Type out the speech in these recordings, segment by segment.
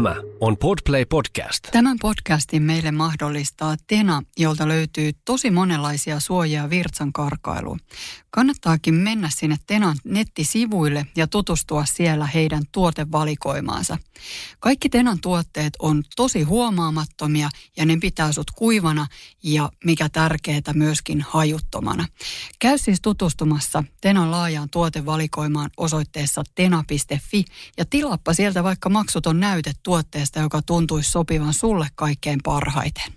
Tämä on Podplay Podcast. Tämän podcastin meille mahdollistaa Tena, jolta löytyy tosi monenlaisia suojia virtsan karkailuun. Kannattaakin mennä sinne Tenan nettisivuille ja tutustua siellä heidän tuotevalikoimaansa. Kaikki Tenan tuotteet on tosi huomaamattomia ja ne pitää sut kuivana ja mikä tärkeää myöskin hajuttomana. Käy siis tutustumassa Tenan laajaan tuotevalikoimaan osoitteessa tena.fi ja tilaappa sieltä vaikka maksuton näyte tuotteesta, joka tuntuisi sopivan sulle kaikkein parhaiten.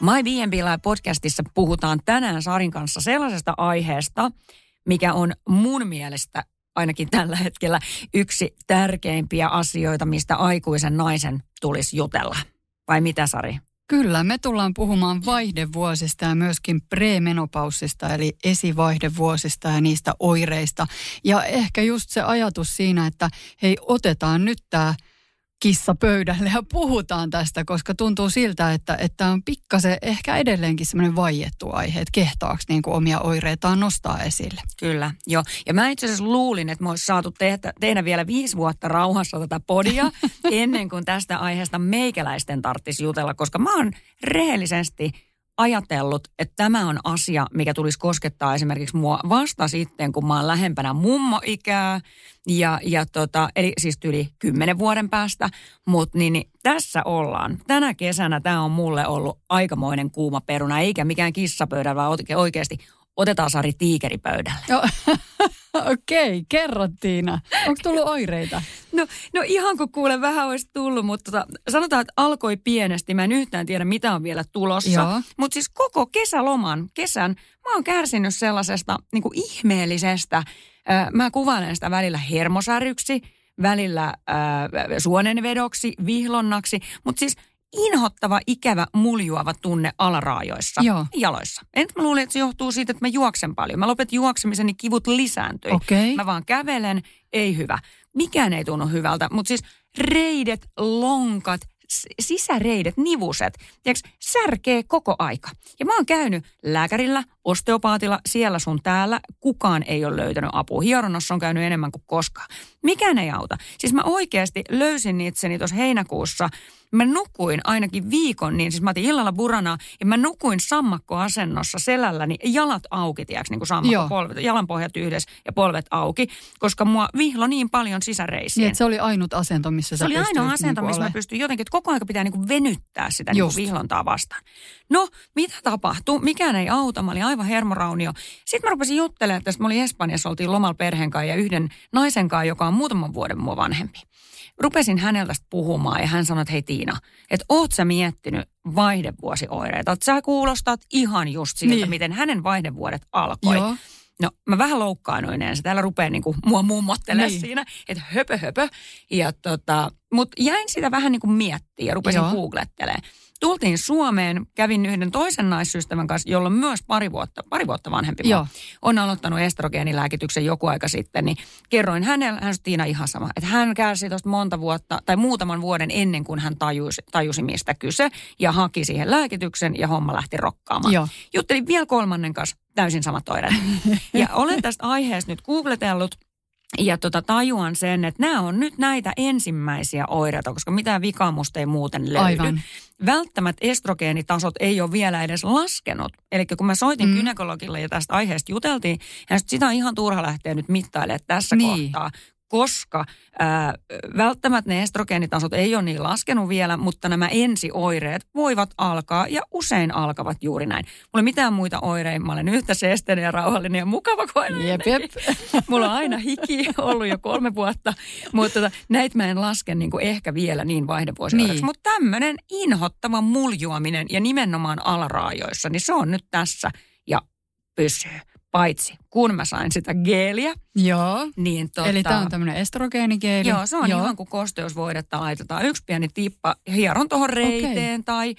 My B&B podcastissa puhutaan tänään Sarin kanssa sellaisesta aiheesta, mikä on mun mielestä ainakin tällä hetkellä yksi tärkeimpiä asioita, mistä aikuisen naisen tulisi jutella. Vai mitä Sari? Kyllä, me tullaan puhumaan vaihdevuosista ja myöskin premenopaussista, eli esivaihdevuosista ja niistä oireista. Ja ehkä just se ajatus siinä, että hei, otetaan nyt tämä kissa pöydälle ja puhutaan tästä, koska tuntuu siltä, että, että on pikkasen ehkä edelleenkin semmoinen vaiettu aihe, että kehtaako niin kuin omia oireitaan nostaa esille. Kyllä, joo. Ja mä itse asiassa luulin, että me olisi saatu tehdä, tehdä vielä viisi vuotta rauhassa tätä podia ennen kuin tästä aiheesta meikäläisten tarttisi jutella, koska mä oon rehellisesti – ajatellut, että tämä on asia, mikä tulisi koskettaa esimerkiksi mua vasta sitten, kun mä oon lähempänä mummoikää, ja, ja tota, eli siis yli kymmenen vuoden päästä, mutta niin, niin, tässä ollaan. Tänä kesänä tämä on mulle ollut aikamoinen kuuma peruna, eikä mikään kissapöydä, vaan oikeasti otetaan Sari tiikeripöydälle. Okei, okay, kerro Tiina. Onko tullut oireita? No, no ihan kun kuule vähän olisi tullut, mutta tota, sanotaan, että alkoi pienesti. Mä en yhtään tiedä, mitä on vielä tulossa. Mutta siis koko kesäloman, kesän, mä oon kärsinyt sellaisesta niin kuin ihmeellisestä, äh, mä kuvailen sitä välillä hermosäryksi, välillä äh, suonenvedoksi, vihlonnaksi, mutta siis – inhottava, ikävä, muljuava tunne alaraajoissa, Joo. jaloissa. En mä luulin, että se johtuu siitä, että mä juoksen paljon. Mä lopetin juoksemisen, niin kivut lisääntyi. Okay. Mä vaan kävelen, ei hyvä. Mikään ei tunnu hyvältä, mutta siis reidet, lonkat, sisäreidet, nivuset, tiedätkö, särkee koko aika. Ja mä oon käynyt lääkärillä, osteopaatilla, siellä sun täällä. Kukaan ei ole löytänyt apua. Hieronnassa on käynyt enemmän kuin koskaan. Mikään ei auta. Siis mä oikeasti löysin itseni tuossa heinäkuussa – Mä nukuin ainakin viikon, niin siis mä otin illalla buranaa ja mä nukuin sammakkoasennossa selälläni jalat auki, tiedätkö, niin kuin sammakko, polvet, jalanpohjat yhdessä ja polvet auki, koska mua vihlo niin paljon sisäreisiin. Niin, se oli ainut asento, missä Se oli ainoa niin asento, missä mä pystyin jotenkin, että koko ajan pitää niin kuin venyttää sitä niin kuin vihlontaa vastaan. No, mitä tapahtui? Mikään ei auta. Mä olin aivan hermoraunio. Sitten mä rupesin juttelemaan tästä. Mä olin Espanjassa, oltiin lomalla perheen kanssa ja yhden naisen kanssa, joka on muutaman vuoden mua vanhempi rupesin häneltä puhumaan ja hän sanoi, että hei Tiina, että oot sä miettinyt vaihdevuosioireita? Että sä kuulostat ihan just siltä, niin. miten hänen vaihdevuodet alkoi. Joo. No mä vähän loukkaanoin se täällä rupeaa niinku mua mummottelemaan niin. siinä, että höpö höpö. Ja tota, mutta jäin sitä vähän niin kuin miettiä ja rupesin googlettelemaan. Tultiin Suomeen, kävin yhden toisen naisystävän kanssa, jolla on myös pari vuotta, pari vuotta vanhempi. Joo. On aloittanut estrogeenilääkityksen joku aika sitten, niin kerroin hänelle, hän Tiina ihan sama, että hän kärsi tuosta monta vuotta tai muutaman vuoden ennen kuin hän tajusi, tajusi mistä kyse ja haki siihen lääkityksen ja homma lähti rokkaamaan. Joo. Juttelin vielä kolmannen kanssa täysin samat oireet. ja olen tästä aiheesta nyt googletellut ja tota, tajuan sen, että nämä on nyt näitä ensimmäisiä oireita, koska mitään vikaa musta ei muuten löydy. Aivan. Välttämättä estrogeenitasot ei ole vielä edes laskenut. Eli kun mä soitin mm. gynekologille ja tästä aiheesta juteltiin, ja sitä on ihan turha lähteä nyt mittailemaan tässä niin. kohtaa, koska ää, välttämättä ne estrogeenitasot ei ole niin laskenut vielä, mutta nämä ensioireet voivat alkaa ja usein alkavat juuri näin. Mulla ei mitään muita oireita, mä olen yhtä seesteinen ja rauhallinen ja mukava kuin aina. Jep, jep. Mulla on aina hiki ollut jo kolme vuotta, mutta tota, näitä mä en laske niin kuin ehkä vielä niin vaihdevuosioireiksi. Niin. Mutta tämmöinen inhottava muljuaminen ja nimenomaan alaraajoissa, niin se on nyt tässä ja pysyy. Paitsi kun mä sain sitä geeliä, Joo. niin tota, Eli tämä on tämmöinen estrogeenigeeli. Joo, se on Joo. ihan kuin kosteusvoidetta laitetaan. Yksi pieni tippa hieron tuohon reiteen okay. tai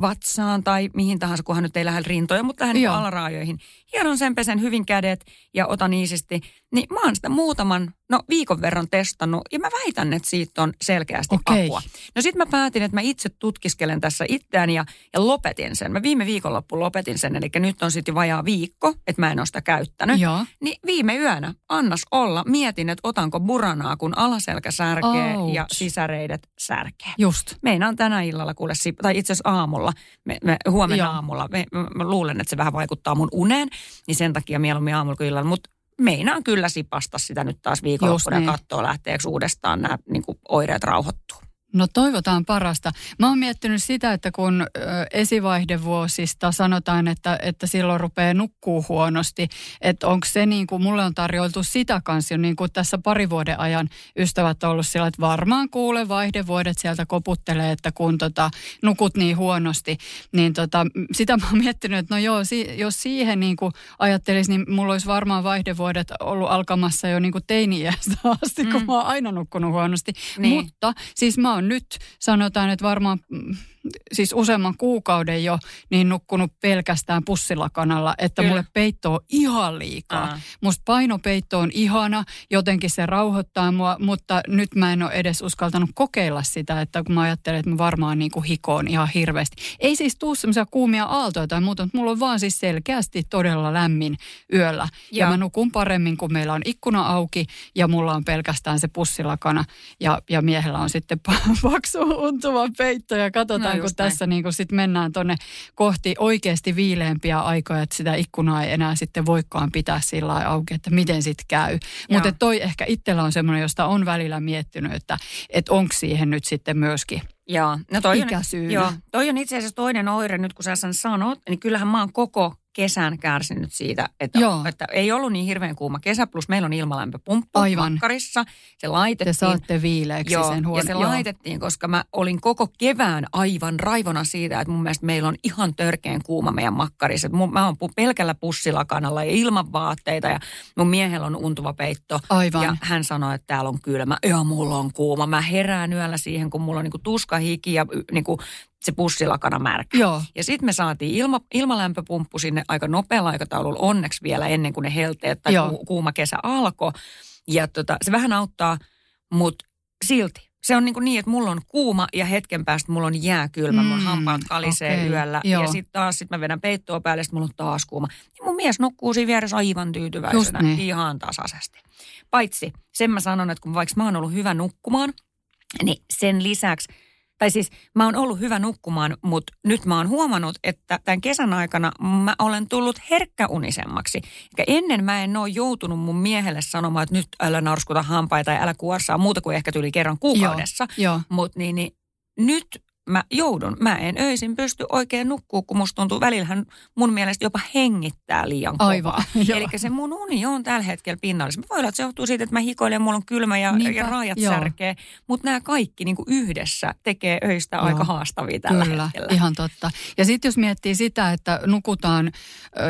vatsaan tai mihin tahansa, kunhan nyt ei lähde rintoja, mutta lähden niin alaraajoihin. Hieron sen pesen hyvin kädet ja otan iisisti. Niin mä oon sitä muutaman, no viikon verran testannut ja mä väitän, että siitä on selkeästi okay. apua. No sit mä päätin, että mä itse tutkiskelen tässä itseäni ja, ja lopetin sen. Mä viime viikonloppu lopetin sen, eli nyt on sitten vajaa viikko, että mä en ole sitä käyttänyt. Joo. Niin viime yönä annas olla. Mietin, että otanko buranaa, kun alaselkä särkee Ouch. ja sisäreidet särkee. Just. Meinaan tänä illalla kuule, tai itse asiassa aamulla, me, me, huomenna Joo. aamulla, me, mä luulen, että se vähän vaikuttaa mun uneen, niin sen takia mieluummin aamulla kuin illalla. Mutta meinaan kyllä sipasta sitä nyt taas viikonloppuna niin. ja katsoa lähteekö uudestaan nämä niin oireet rauhoittuu. No toivotaan parasta. Mä oon miettinyt sitä, että kun esivaihdevuosista sanotaan, että, että silloin rupeaa nukkuu huonosti, että onko se niin kuin, mulle on tarjoltu sitä kanssa niin kuin tässä pari vuoden ajan ystävät on ollut sillä, että varmaan kuule vaihdevuodet sieltä koputtelee, että kun tota, nukut niin huonosti, niin tota, sitä mä oon miettinyt, että no joo, si, jos siihen niin kuin ajattelisi, niin mulla olisi varmaan vaihdevuodet ollut alkamassa jo niin kuin teini-iästä asti, mm. kun mä oon aina nukkunut huonosti. Niin. Mutta siis mä oon on nyt, sanotaan, että varmaan mm, siis useamman kuukauden jo, niin nukkunut pelkästään pussilakanalla, että Kyllä. mulle peitto on ihan liikaa. Aa. Musta painopeitto on ihana, jotenkin se rauhoittaa mua, mutta nyt mä en ole edes uskaltanut kokeilla sitä, että kun mä ajattelen, että mä varmaan niin kuin hikoon ihan hirveästi. Ei siis tuu semmoisia kuumia aaltoja tai muuta, mutta mulla on vaan siis selkeästi todella lämmin yöllä. Ja, ja mä nukun paremmin, kun meillä on ikkuna auki ja mulla on pelkästään se pussilakana ja, ja miehellä on sitten paksu untuva peitto ja katsotaan, no, kun tässä niin kuin sit mennään tuonne kohti oikeasti viileämpiä aikoja, että sitä ikkunaa ei enää sitten voikaan pitää sillä auki, että miten sitten käy. Mutta toi ehkä itsellä on semmoinen, josta on välillä miettinyt, että, että onko siihen nyt sitten myöskin Joo. No toi. On, joo. Toi on itse asiassa toinen oire nyt, kun sä sen sanot, niin kyllähän mä oon koko kesän kärsinyt siitä, että, Joo. että ei ollut niin hirveän kuuma kesä, plus meillä on ilmalämpöpumppu Aivan. makkarissa. Se laitettiin. Te saatte viileäksi Joo, sen huone. ja se Joo. laitettiin, koska mä olin koko kevään aivan raivona siitä, että mun mielestä meillä on ihan törkeän kuuma meidän makkarissa. Mä oon pelkällä pussilakanalla ja ilman vaatteita ja mun miehellä on untuva peitto. Aivan. Ja hän sanoi, että täällä on kylmä. Ja mulla on kuuma. Mä herään yöllä siihen, kun mulla on niinku tuska, hiki ja niinku se pussilakana märkä. Joo. Ja sitten me saatiin ilma, ilmalämpöpumppu sinne aika nopealla aikataululla onneksi vielä ennen kuin ne helteet tai Joo. kuuma kesä alkoi. Ja tota, se vähän auttaa, mutta silti. Se on niin, kuin niin, että mulla on kuuma ja hetken päästä mulla on jääkylmä. Mm, mun hampaat kalisee okay, yöllä. Joo. Ja sitten taas sit mä vedän peittoa päälle, sitten mulla on taas kuuma. Ja mun mies nukkuu siinä vieressä aivan tyytyväisenä. Niin. Ihan tasaisesti. Paitsi sen mä sanon, että kun vaikka mä oon ollut hyvä nukkumaan, niin sen lisäksi – tai siis mä oon ollut hyvä nukkumaan, mutta nyt mä oon huomannut, että tämän kesän aikana mä olen tullut herkkäunisemmaksi. Ja ennen mä en ole joutunut mun miehelle sanomaan, että nyt älä narskuta hampaita ja älä kuorsaa muuta kuin ehkä tuli kerran kuukaudessa. Mutta niin, niin, nyt mä joudun. Mä en öisin pysty oikein nukkuu, kun musta tuntuu välillähän mun mielestä jopa hengittää liian kovaa. Aivan, Eli se mun uni on tällä hetkellä pinnallis. Mä voi olla, että se johtuu siitä, että mä hikoilen, mulla on kylmä ja, Niinpä, ja raajat joo. särkee. Mutta nämä kaikki niin yhdessä tekee öistä joo. aika haastavia tällä Kyllä, hetkellä. ihan totta. Ja sitten jos miettii sitä, että nukutaan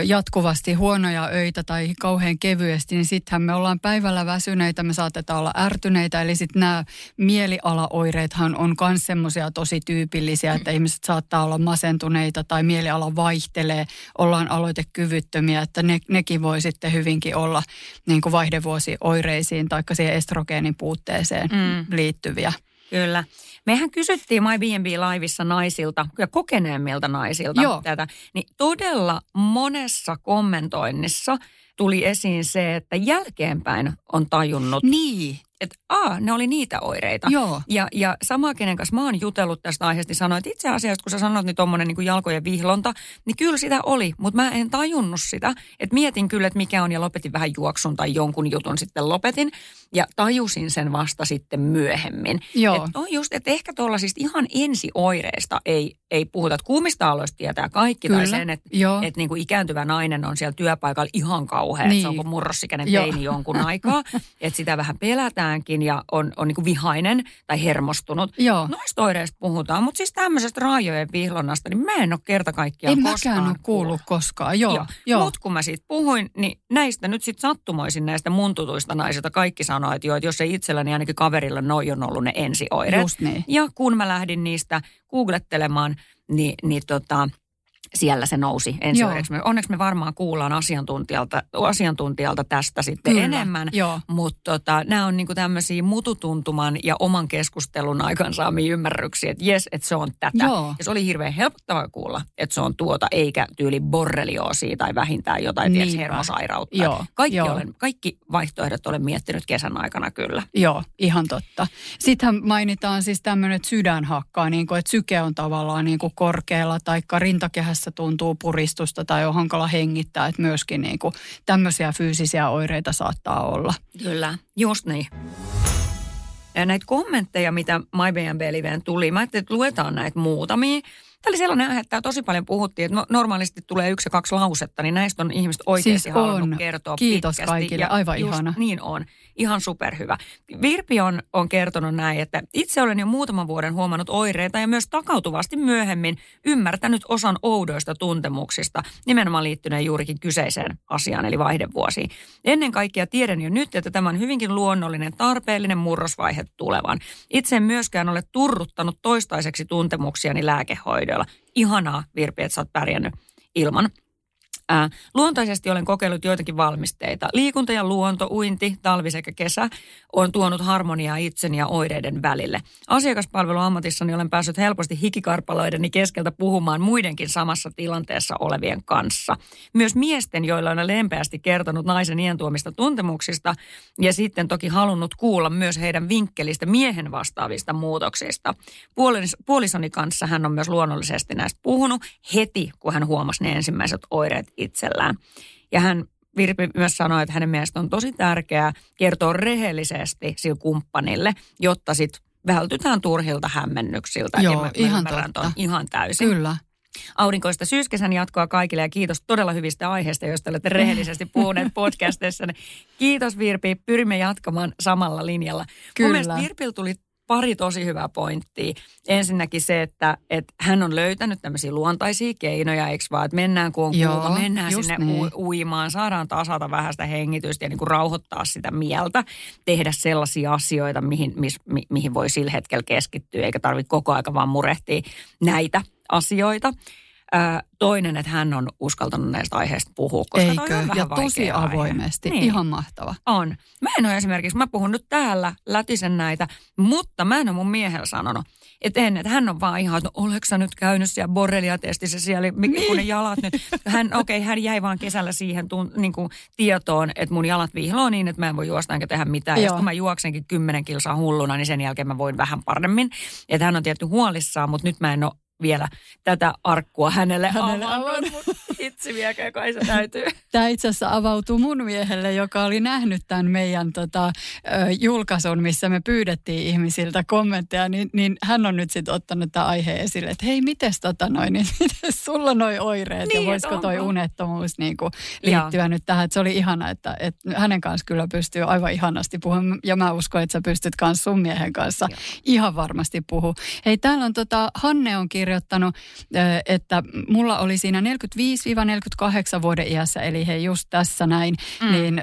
jatkuvasti huonoja öitä tai kauhean kevyesti, niin sittenhän me ollaan päivällä väsyneitä, me saatetaan olla ärtyneitä. Eli sitten nämä mielialaoireethan on myös semmoisia tosi tyypillisiä tyypillisiä, että ihmiset saattaa olla masentuneita tai mieliala vaihtelee, ollaan aloitekyvyttömiä, että ne, nekin voi sitten hyvinkin olla niin kuin vaihdevuosioireisiin tai siihen estrogeenin puutteeseen mm. liittyviä. Kyllä. Mehän kysyttiin My B&B Liveissa naisilta ja kokeneemmilta naisilta Joo. tätä, niin todella monessa kommentoinnissa tuli esiin se, että jälkeenpäin on tajunnut, niin että aa, ne oli niitä oireita. Joo. Ja, ja sama, kenen kanssa mä oon jutellut tästä aiheesta, niin sanoi, että itse asiassa kun sä sanoit niin tuommoinen niin jalkojen vihlonta, niin kyllä sitä oli, mutta mä en tajunnut sitä. Että mietin kyllä, että mikä on ja lopetin vähän juoksun tai jonkun jutun sitten lopetin. Ja tajusin sen vasta sitten myöhemmin. Joo. Että on just, että ehkä tuollaisista ihan ensioireista ei, ei puhuta. Että kuumista aloista tietää kaikki. Kyllä. Tai sen, että, niin kuin ikääntyvä nainen on siellä työpaikalla ihan kauhea. Niin. Se on kuin murrossikäinen Joo. teini jonkun aikaa. että sitä vähän pelätäänkin ja on, on niin vihainen tai hermostunut. Joo. Noista oireista puhutaan, mutta siis tämmöisestä raajojen vihlonnasta, niin mä en ole kerta kaikkiaan En koskaan mäkään ole kuullut koskaan. Joo, joo. Joo. Mutta kun mä siitä puhuin, niin näistä nyt sitten sattumoisin näistä mun tutuista naisista kaikki sanoo, että, joo, että jos ei itselläni niin ainakin kaverilla noi on ollut ne ensioireet. Just niin. Ja kun mä lähdin niistä googlettelemaan, niin, niin tota, siellä se nousi ensioireeksi. Onneksi me varmaan kuullaan asiantuntijalta, asiantuntijalta tästä sitten Kyllä, enemmän. joo. Mutta tota, nämä on niinku tämmöisiä mututuntuman ja oman keskustelun aikansaamia ymmärryksiä, että jes, että se on tätä. Joo. Ja se oli hirveän helpottavaa kuulla, että se on tuota, eikä tyyli borrelioosia tai vähintään jotain tiedätkö, hermosairautta. Joo, Kaikki, joo. Olen, kaikki vaihtoehdot olen miettinyt kesän aikana kyllä. Joo, ihan totta. Sittenhän mainitaan siis tämmöinen, että sydän hakkaa, niin kuin, että syke on tavallaan niin kuin korkealla, tai rintakehässä tuntuu puristusta tai on hankala hengittää, että myöskin niin kuin tämmöisiä fyysisiä oireita saattaa olla. Kyllä, just niin. Ja näitä kommentteja, mitä MyBnB-liveen tuli, mä ajattelin, että luetaan näitä muutamia. Tämä oli sellainen aihe, että tosi paljon puhuttiin, että no, normaalisti tulee yksi ja kaksi lausetta, niin näistä on ihmiset oikeasti Siis halunnut on. kertoa Kiitos pitkästi. kaikille, Ja aivan just ihana. Niin on, ihan superhyvä. Virpi on, on kertonut näin, että itse olen jo muutaman vuoden huomannut oireita ja myös takautuvasti myöhemmin ymmärtänyt osan oudoista tuntemuksista, nimenomaan liittyneen juurikin kyseiseen asiaan, eli vaihdevuosiin. Ennen kaikkea tiedän jo nyt, että tämä on hyvinkin luonnollinen, tarpeellinen murrosvaihe tulevan. Itse en myöskään ole turruttanut toistaiseksi tuntemuksiani lääkehoidolla. Ihanaa, Virpi, että sä oot pärjännyt ilman. Ää, luontaisesti olen kokeillut joitakin valmisteita. Liikunta ja luonto, uinti, talvi sekä kesä on tuonut harmoniaa itsen ja oireiden välille. Asiakaspalveluammatissani olen päässyt helposti hikikarpaloideni keskeltä puhumaan muidenkin samassa tilanteessa olevien kanssa. Myös miesten, joilla on lempeästi kertonut naisen iän tuomista tuntemuksista ja sitten toki halunnut kuulla myös heidän vinkkelistä miehen vastaavista muutoksista. Puolis- puolisoni kanssa hän on myös luonnollisesti näistä puhunut heti, kun hän huomasi ne ensimmäiset oireet itsellään. Ja hän Virpi myös sanoi, että hänen mielestä on tosi tärkeää kertoa rehellisesti sille kumppanille, jotta sitten vältytään turhilta hämmennyksiltä. Joo, Ja mä, mä ihan totta. ihan täysin. Kyllä. Aurinkoista syyskesän jatkoa kaikille ja kiitos todella hyvistä aiheista, joista olette rehellisesti puhuneet podcastissa. Kiitos Virpi, pyrimme jatkamaan samalla linjalla. Kyllä. Mun mielestä Virpil tuli pari tosi hyvää pointtia. Ensinnäkin se, että, että hän on löytänyt tämmöisiä luontaisia keinoja, eikö vaan, että mennään kun on Joo, kuuma, mennään sinne niin. u- uimaan, saadaan tasata vähän sitä hengitystä ja niin kuin rauhoittaa sitä mieltä, tehdä sellaisia asioita, mihin, mis, mi, mihin voi sillä hetkellä keskittyä, eikä tarvitse koko aika vaan murehtia näitä asioita. Ö, toinen, että hän on uskaltanut näistä aiheista puhua, koska toi Eikö? on vähän Ja tosi aihe. avoimesti. Niin. Ihan mahtava. On. Mä en ole esimerkiksi, mä puhun nyt täällä, lätisen näitä, mutta mä en ole mun miehellä sanonut, että en, että hän on vaan ihan, että no, oleks sä nyt käynyt siellä borreliatestissä siellä, niin. kun ne jalat nyt. Hän, okei, okay, hän jäi vaan kesällä siihen tun, niin kuin tietoon, että mun jalat vihloo niin, että mä en voi juosta enkä tehdä mitään. Ja Joo. sit kun mä juoksenkin kymmenen kilsaa hulluna, niin sen jälkeen mä voin vähän paremmin. Että hän on tietty huolissaan, mutta nyt mä en ole vielä tätä arkkua hänelle, Hänelle avannut, mutta hitsi viekö, kai se täytyy. Tämä itse asiassa avautuu mun miehelle, joka oli nähnyt tämän meidän tota, julkaisun, missä me pyydettiin ihmisiltä kommentteja, niin, niin hän on nyt sitten ottanut tämän aiheen esille, että hei, mites tota noin, niin mites sulla noi oireet Niin, ja voisiko toi onko? unettomuus niin kuin liittyä nyt tähän. Että se oli ihana, että, että hänen kanssa kyllä pystyy aivan ihanasti puhumaan ja mä uskon, että sä pystyt myös sun miehen kanssa Joo. ihan varmasti puhu. Hei, täällä on tota, Hanne on kirjoittanut, ö, että mulla oli siinä 45-48 vuoden iässä, eli hei just tässä näin, Mm. niin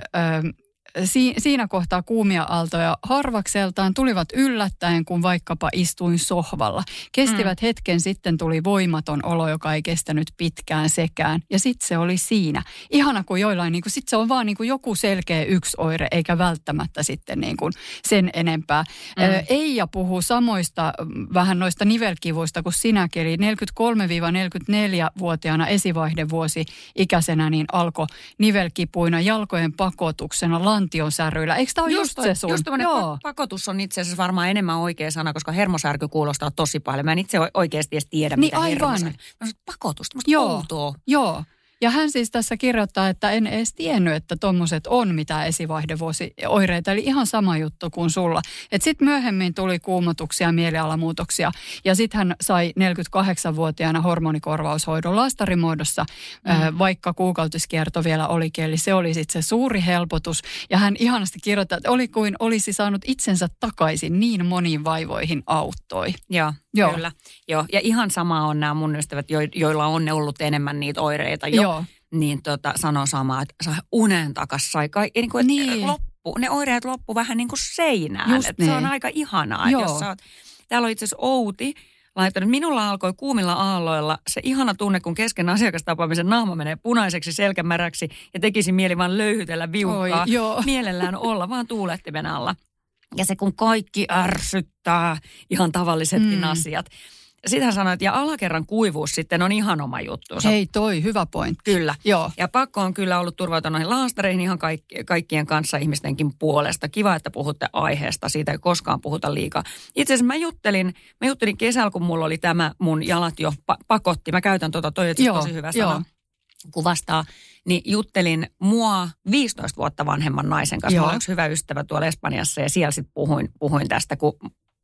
si, siinä kohtaa kuumia aaltoja harvakseltaan tulivat yllättäen, kun vaikkapa istuin sohvalla. Kestivät mm. hetken, sitten tuli voimaton olo, joka ei kestänyt pitkään sekään. Ja sitten se oli siinä. Ihana, kun joillain, niin sitten se on vaan niin kuin joku selkeä yksi oire, eikä välttämättä sitten niin kuin sen enempää. Mm. Eija puhuu samoista mm, vähän noista nivelkivuista kuin sinäkin, eli 43-44-vuotiaana esivaihdevuosi ikäisenä niin alkoi nivelkipuina, jalkojen pakotuksena, lantionsäryillä. Eikö tämä ole just, just se sun? Just Joo. pakotus on itse asiassa varmaan enemmän oikea sana, koska hermosärky kuulostaa tosi paljon. Mä en itse oikeasti edes tiedä, niin mitä aivan. hermosärky. Pakotus, Joo. outoa. Joo. Ja hän siis tässä kirjoittaa, että en edes tiennyt, että tuommoiset on mitä esivaihdevuosioireita. Eli ihan sama juttu kuin sulla. Että sitten myöhemmin tuli kuumotuksia ja mielialamuutoksia. Ja sitten hän sai 48-vuotiaana hormonikorvaushoidon lastarimuodossa, mm. vaikka kuukautiskierto vielä olikin. Eli se oli sitten se suuri helpotus. Ja hän ihanasti kirjoittaa, että oli kuin olisi saanut itsensä takaisin niin moniin vaivoihin auttoi. Joo. Joo. Kyllä. Joo. Ja ihan sama on nämä mun ystävät, joilla on ollut enemmän niitä oireita jo. Joo. Niin tota, sanoo samaa, että sai unen takas, sai kai, niin kuin, niin. loppu, ne oireet loppu vähän niin kuin seinään. Just niin. Se on niin. aika ihanaa. Joo. Jos oot, täällä on itse asiassa Outi, laittanut. Minulla alkoi kuumilla aalloilla se ihana tunne, kun kesken asiakastapaamisen naama menee punaiseksi selkämäräksi ja tekisi mieli vain löyhytellä viukkaa. Oi, Mielellään olla vaan tuulettimen alla. Ja se kun kaikki ärsyttää, ihan tavallisetkin mm. asiat. Sitten hän sanoi, että ja alakerran kuivuus sitten on ihan oma juttu. Hei toi, hyvä pointti. Kyllä. Joo. Ja pakko on kyllä ollut turvata noihin laastareihin ihan kaikki, kaikkien kanssa ihmistenkin puolesta. Kiva, että puhutte aiheesta. Siitä ei koskaan puhuta liikaa. Itse asiassa mä juttelin, mä juttelin kesällä, kun mulla oli tämä mun jalat jo pa- pakotti. Mä käytän tota, toi on tosi hyvä sana. Joo kuvastaa, niin juttelin mua 15 vuotta vanhemman naisen kanssa. Joo. Mulla on yksi hyvä ystävä tuolla Espanjassa ja siellä sitten puhuin, puhuin tästä, kun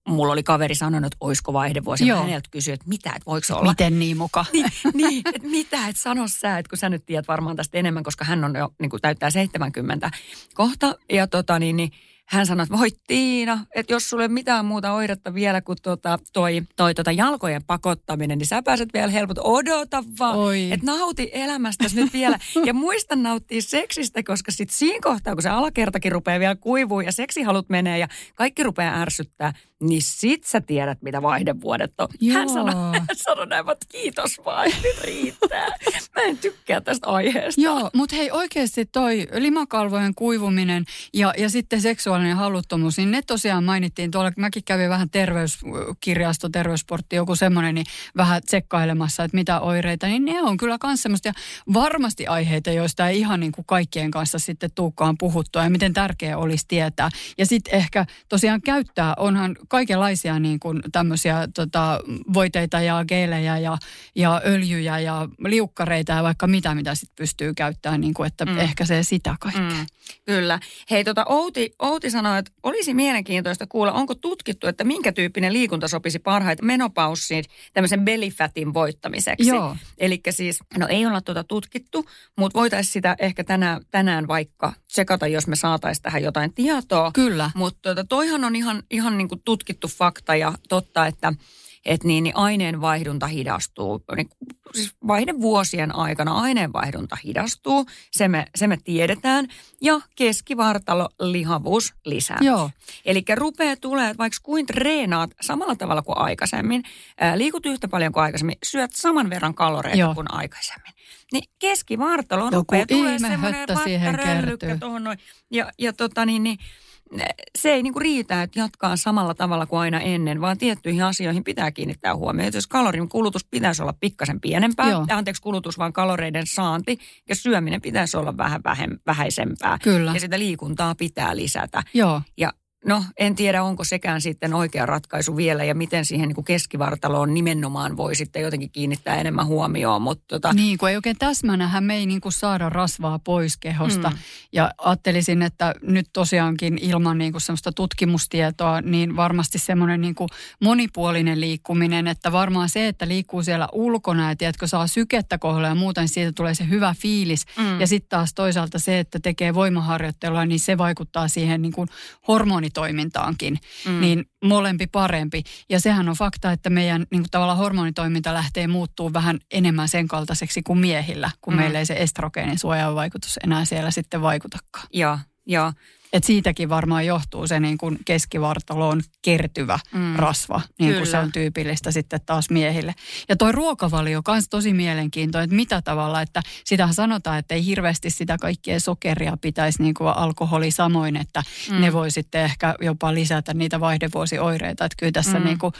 mulla oli kaveri sanonut, että olisiko vaihdevuosi. Joo. Häneltä kysyi, että mitä, että voiko olla. Miten niin muka? niin, niin että mitä, että sano sä, että kun sä nyt tiedät varmaan tästä enemmän, koska hän on jo niin kuin täyttää 70 kohta. Ja tota niin, niin hän sanoi, että voi Tiina, että jos sulle mitään muuta oiretta vielä kuin tuota, toi, toi tota jalkojen pakottaminen, niin sä pääset vielä helpot. Odota vaan, että nauti elämästä nyt vielä. Ja muista nauttia seksistä, koska sit siinä kohtaa, kun se alakertakin rupeaa vielä kuivuu ja seksihalut menee ja kaikki rupeaa ärsyttää, niin sit sä tiedät, mitä vaihdevuodet on. Joo. Hän sanoi, hän sanoi näin, että kiitos vaan, nyt riittää. Mä en tykkää tästä aiheesta. Joo, mutta hei oikeasti toi limakalvojen kuivuminen ja, ja sitten seksuaalinen haluttomuus, niin ne tosiaan mainittiin tuolla. Mäkin kävin vähän terveyskirjasto, terveysportti, joku semmoinen, niin vähän tsekkailemassa, että mitä oireita, niin ne on kyllä myös semmoista varmasti aiheita, joista ei ihan niin kuin kaikkien kanssa sitten tuukkaan puhuttua ja miten tärkeää olisi tietää. Ja sitten ehkä tosiaan käyttää, onhan kaikenlaisia niin kuin tämmöisiä tota, voiteita ja geelejä ja, ja öljyjä ja liukkareita ja vaikka mitä, mitä sitten pystyy käyttämään, niin kuin, että mm. ehkä se sitä kaikkea. Mm. Kyllä. Hei, tota, Outi, Outi sanoi, että olisi mielenkiintoista kuulla, onko tutkittu, että minkä tyyppinen liikunta sopisi parhaiten menopaussiin tämmöisen bellyfatin voittamiseksi. Joo. Eli siis, no ei olla tuota tutkittu, mutta voitaisiin sitä ehkä tänään, tänään vaikka tsekata, jos me saataisiin tähän jotain tietoa. Kyllä. Mutta tuota, toihan on ihan, ihan niin kuin tutkittu fakta ja totta, että että niin, niin aineenvaihdunta hidastuu. Niin, siis vaihdevuosien aikana aineenvaihdunta hidastuu, se me, se me tiedetään, ja keskivartalo lihavuus lisääntyy. Eli rupeaa tulee, että vaikka kuin treenaat samalla tavalla kuin aikaisemmin, ää, liikut yhtä paljon kuin aikaisemmin, syöt saman verran kaloreita Joo. kuin aikaisemmin, niin keskivartalo rupeaa tulee semmoinen vattaröllykkä tuohon noin. Ja, ja tota niin, niin se ei niinku riitä, että jatkaa samalla tavalla kuin aina ennen, vaan tiettyihin asioihin pitää kiinnittää huomioon. Jos kalorin kulutus pitäisi olla pikkasen pienempää, Joo. anteeksi kulutus, vaan kaloreiden saanti ja syöminen pitäisi olla vähän vähem, vähäisempää. Kyllä. Ja sitä liikuntaa pitää lisätä. Joo. Ja No, en tiedä, onko sekään sitten oikea ratkaisu vielä ja miten siihen niin kuin keskivartaloon nimenomaan voi sitten jotenkin kiinnittää enemmän huomioon. Mutta tota... Niin, kun ei oikein täsmänähän me ei niin kuin saada rasvaa pois kehosta. Mm. Ja ajattelisin, että nyt tosiaankin ilman niin kuin semmoista tutkimustietoa, niin varmasti semmoinen niin kuin monipuolinen liikkuminen, että varmaan se, että liikkuu siellä ulkona ja tiedätkö, saa sykettä kohdalla ja muuten siitä tulee se hyvä fiilis. Mm. Ja sitten taas toisaalta se, että tekee voimaharjoittelua, niin se vaikuttaa siihen niin kuin hormonit hormonitoimintaankin, mm. niin molempi parempi. Ja sehän on fakta, että meidän niin kuin tavallaan hormonitoiminta lähtee muuttuu vähän enemmän sen kaltaiseksi kuin miehillä, kun mm. meillä ei se estrogeenin suojaava vaikutus enää siellä sitten vaikutakaan. Joo, joo. Et siitäkin varmaan johtuu se niin kuin keskivartaloon kertyvä mm. rasva, niin Kyllä. kuin se on tyypillistä sitten taas miehille. Ja toi ruokavalio on myös tosi mielenkiintoinen, että mitä tavalla, että sitähän sanotaan, että ei hirveästi sitä kaikkea sokeria pitäisi niin kuin alkoholi samoin, että mm. ne voi sitten ehkä jopa lisätä niitä vaihdevuosioireita. Että kyllä tässä mm. niin kuin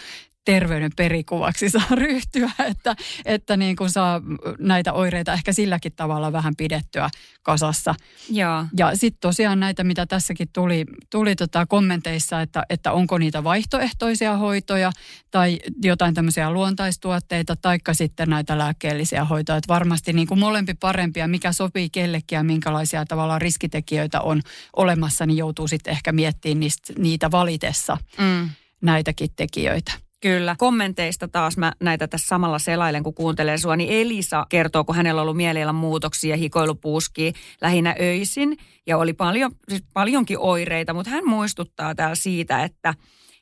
terveyden perikuvaksi saa ryhtyä, että, että niin kuin saa näitä oireita ehkä silläkin tavalla vähän pidettyä kasassa. Joo. Ja sitten tosiaan näitä, mitä tässäkin tuli, tuli tota kommenteissa, että, että onko niitä vaihtoehtoisia hoitoja tai jotain tämmöisiä luontaistuotteita, taikka sitten näitä lääkkeellisiä hoitoja. Että varmasti niin kuin molempi parempia, mikä sopii kellekin ja minkälaisia tavallaan riskitekijöitä on olemassa, niin joutuu sitten ehkä miettimään niistä, niitä valitessa mm. näitäkin tekijöitä. Kyllä. Kommenteista taas mä näitä tässä samalla selailen, kun kuuntelen sua, niin Elisa kertoo, kun hänellä on ollut mielialan muutoksia, hikoilupuuski lähinnä öisin ja oli paljon, siis paljonkin oireita, mutta hän muistuttaa täällä siitä, että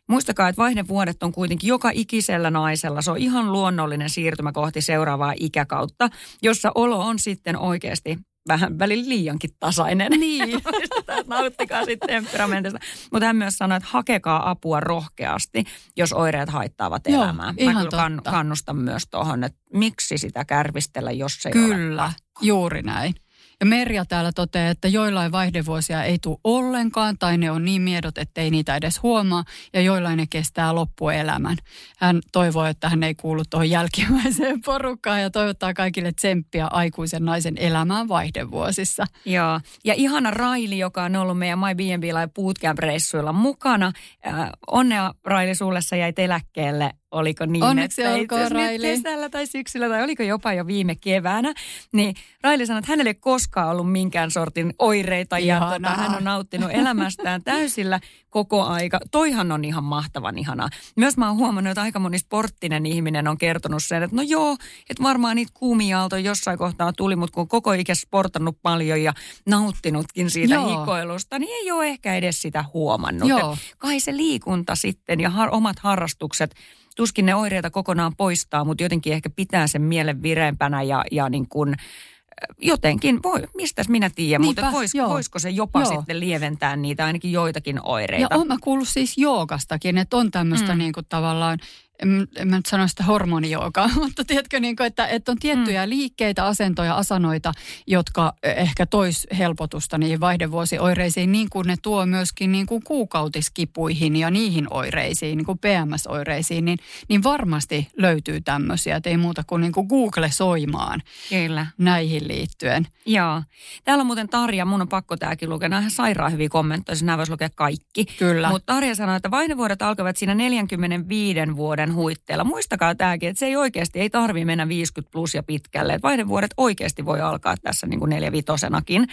Muistakaa, että vaihdevuodet on kuitenkin joka ikisellä naisella. Se on ihan luonnollinen siirtymä kohti seuraavaa ikäkautta, jossa olo on sitten oikeasti vähän välillä liiankin tasainen. Niin. Nauttikaa sitten temperamentista. Mutta hän myös sanoi, että hakekaa apua rohkeasti, jos oireet haittaavat Joo, elämää. Mä kyllä kann, kannustan myös tuohon, että miksi sitä kärvistellä, jos ei Kyllä, ole juuri näin. Ja Merja täällä toteaa, että joillain vaihdevuosia ei tule ollenkaan tai ne on niin miedot, ettei niitä edes huomaa ja joillain ne kestää loppuelämän. Hän toivoo, että hän ei kuulu tuohon jälkimmäiseen porukkaan ja toivottaa kaikille tsemppiä aikuisen naisen elämään vaihdevuosissa. Joo, ja ihana Raili, joka on ollut meidän My B&B Live Bootcamp-reissuilla mukana. Äh, onnea Raili, sulle sä jäit eläkkeelle oliko niin, Onneksi että olkoon, Raili. kesällä tai syksyllä tai oliko jopa jo viime keväänä, niin Raili sanoi, että hänelle ei koskaan ollut minkään sortin oireita Ihanaa. ja tota, hän on nauttinut elämästään täysillä koko aika. Toihan on ihan mahtavan ihanaa. Myös mä oon huomannut, että aika moni sporttinen ihminen on kertonut sen, että no joo, että varmaan niitä kuumia aaltoja jossain kohtaa tuli, mutta kun koko ikä sportannut paljon ja nauttinutkin siitä joo. hikoilusta, niin ei ole ehkä edes sitä huomannut. Joo. kai se liikunta sitten ja har- omat harrastukset tuskin ne oireita kokonaan poistaa, mutta jotenkin ehkä pitää sen mielen vireempänä ja, ja niin kuin, jotenkin, voi, mistäs minä tiedän, mutta vois, voisiko se jopa joo. sitten lieventää niitä ainakin joitakin oireita. Ja olen mä kuullut siis joogastakin, että on tämmöistä mm. niin kuin tavallaan en, en mä nyt sano sitä hormonijoogaa, mutta tiedätkö, niin kuin, että, että on tiettyjä mm. liikkeitä, asentoja, asanoita, jotka ehkä tois helpotusta niihin vaihdevuosioireisiin, niin kuin ne tuo myöskin niin kuin kuukautiskipuihin ja niihin oireisiin, niin kuin PMS-oireisiin, niin, niin varmasti löytyy tämmöisiä, että ei muuta kuin, niin kuin Google soimaan Kyllä. näihin liittyen. Joo. Täällä on muuten Tarja, mun on pakko tämäkin lukea, nämä sairaan hyviä kommentteja, nämä voisi lukea kaikki. Kyllä. Mutta Tarja sanoi, että vaihdevuodet alkavat siinä 45 vuoden huitteilla. Muistakaa tämäkin, että se ei oikeasti, ei tarvi mennä 50 plus ja pitkälle. Että vaihdevuodet oikeasti voi alkaa tässä niin kuin neljävitosenakin.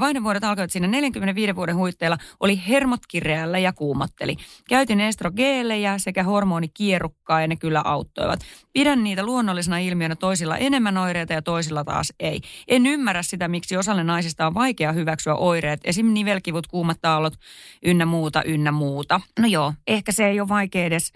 Vaihdevuodet alkoivat siinä 45 vuoden huitteilla, oli hermot kireällä ja kuumotteli. Käytin estrogeelejä sekä hormonikierukkaa ja ne kyllä auttoivat. Pidän niitä luonnollisena ilmiönä toisilla enemmän oireita ja toisilla taas ei. En ymmärrä sitä, miksi osalle naisista on vaikea hyväksyä oireet, esim. nivelkivut, kuumat taulot, ynnä muuta, ynnä muuta. No joo, ehkä se ei ole vaikea edes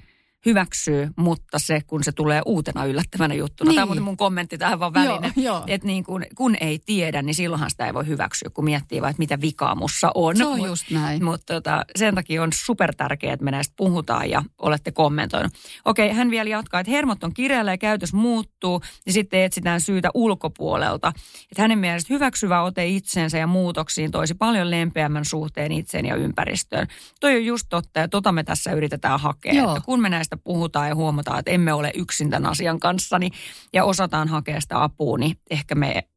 hyväksyy, mutta se, kun se tulee uutena yllättävänä juttuna. Niin. Tämä on niin. mun kommentti tähän vaan väliin, että et niin kun, kun ei tiedä, niin silloinhan sitä ei voi hyväksyä, kun miettii vaan, että mitä vikaa mussa on. Se on Mut, just näin. Mutta tota, sen takia on super tärkeää, että me näistä puhutaan ja olette kommentoinut. Okei, hän vielä jatkaa, että hermot on kireällä ja käytös muuttuu, niin sitten etsitään syytä ulkopuolelta. Että hänen mielestä hyväksyvä ote itsensä ja muutoksiin toisi paljon lempeämmän suhteen itseen ja ympäristöön. Toi on just totta ja tota me tässä yritetään hakea. Joo. Että kun me näistä puhutaan ja huomataan, että emme ole yksin tämän asian kanssa niin, ja osataan hakea sitä apua, niin ehkä me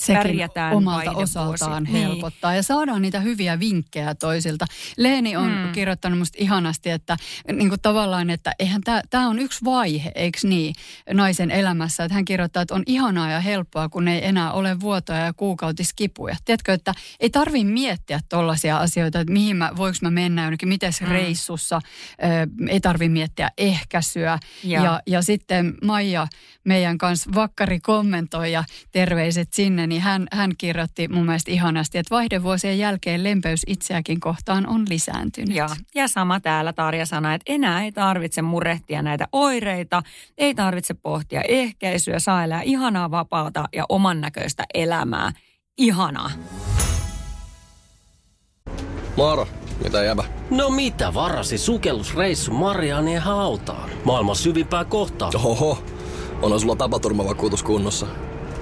sekin pärjätään omalta osaltaan niin. helpottaa. Ja saadaan niitä hyviä vinkkejä toisilta. Leeni on hmm. kirjoittanut musta ihanasti, että niin kuin tavallaan, että eihän tämä on yksi vaihe, eikö niin, naisen elämässä. Että hän kirjoittaa, että on ihanaa ja helppoa, kun ei enää ole vuotoja ja kuukautiskipuja. Tiedätkö, että ei tarvi miettiä tollaisia asioita, että mihin mä, voiko mä mennä jonnekin, miten hmm. reissussa. Ö, ei tarvi miettiä ehkäisyä. Ja. Ja, ja sitten Maija meidän kanssa vakkari kommentoi ja terveiset sinne niin hän, hän kirjoitti mun mielestä ihanasti, että vaihdevuosien jälkeen lempeys itseäkin kohtaan on lisääntynyt. Ja, ja sama täällä Tarja sanoi, että enää ei tarvitse murehtia näitä oireita, ei tarvitse pohtia ehkäisyä, saa elää ihanaa vapaata ja oman näköistä elämää. Ihanaa. Moro, mitä jäbä? No mitä varasi sukellusreissu Marianien hautaan? Maailman syvimpää kohtaa. Oho, on sulla tapaturmavakuutus kunnossa.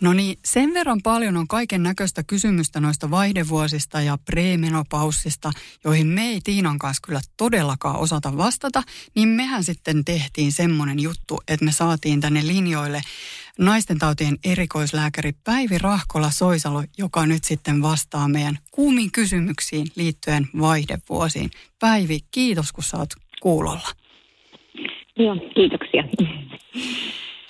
No niin, sen verran paljon on kaiken näköistä kysymystä noista vaihdevuosista ja premenopaussista, joihin me ei Tiinan kanssa kyllä todellakaan osata vastata, niin mehän sitten tehtiin semmoinen juttu, että me saatiin tänne linjoille naisten tautien erikoislääkäri Päivi Rahkola Soisalo, joka nyt sitten vastaa meidän kuumiin kysymyksiin liittyen vaihdevuosiin. Päivi, kiitos kun saat kuulolla. Joo, kiitoksia.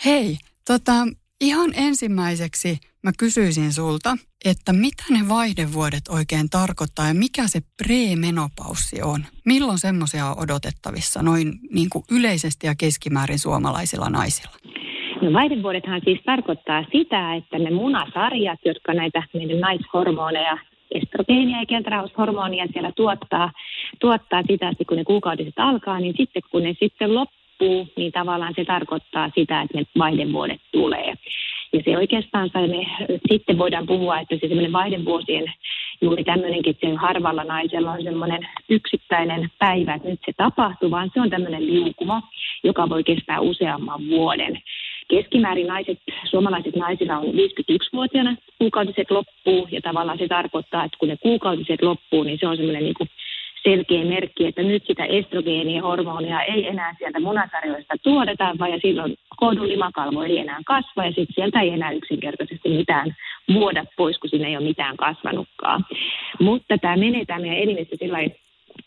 Hei, tota, Ihan ensimmäiseksi mä kysyisin sulta, että mitä ne vaihdevuodet oikein tarkoittaa ja mikä se premenopaussi on? Milloin semmoisia on odotettavissa noin niin kuin yleisesti ja keskimäärin suomalaisilla naisilla? No vaihdevuodethan siis tarkoittaa sitä, että ne munasarjat, jotka näitä meidän naishormoneja, estrogeenia ja keltaraushormonia siellä tuottaa, tuottaa sitä, että kun ne kuukautiset alkaa, niin sitten kun ne sitten loppuu, loppuu, niin tavallaan se tarkoittaa sitä, että ne vaihdevuodet tulee. Ja se oikeastaan sitten voidaan puhua, että se semmoinen vaihdevuosien juuri tämmöinenkin, että se harvalla naisella on semmoinen yksittäinen päivä, että nyt se tapahtuu, vaan se on tämmöinen liukuma, joka voi kestää useamman vuoden. Keskimäärin naiset, suomalaiset naisilla on 51-vuotiaana kuukautiset loppuu ja tavallaan se tarkoittaa, että kun ne kuukautiset loppuu, niin se on semmoinen niin kuin selkeä merkki, että nyt sitä estrogeenia hormonia ei enää sieltä munasarjoista tuodeta, vaan ja silloin kohdun limakalvo ei enää kasva ja sitten sieltä ei enää yksinkertaisesti mitään vuoda pois, kun siinä ei ole mitään kasvanutkaan. Mutta tämä menee tämä meidän elimessä sillä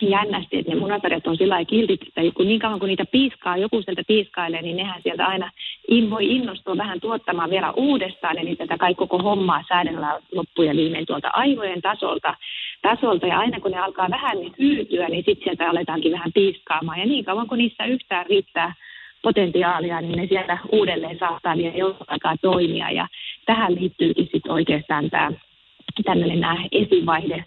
jännästi, että ne munasarjat on sillä kiltit, että kun niin kauan kuin niitä piiskaa, joku sieltä piiskailee, niin nehän sieltä aina in, voi innostua vähän tuottamaan vielä uudestaan, eli tätä kaikki koko hommaa säädellään loppujen viimein tuolta aivojen tasolta, tasolta, ja aina kun ne alkaa vähän hyytyä, niin sitten sieltä aletaankin vähän piiskaamaan, ja niin kauan kuin niissä yhtään riittää potentiaalia, niin ne siellä uudelleen saattaa vielä jonkun aikaa toimia, ja tähän liittyykin sitten oikeastaan tämä tämmöinen nämä esivaihe,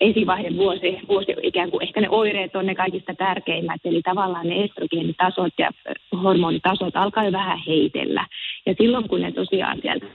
esivaihe vuosi, vuosi, ikään kuin ehkä ne oireet on ne kaikista tärkeimmät, eli tavallaan ne estrogeenitasot ja hormonitasot alkaa jo vähän heitellä. Ja silloin kun ne tosiaan sieltä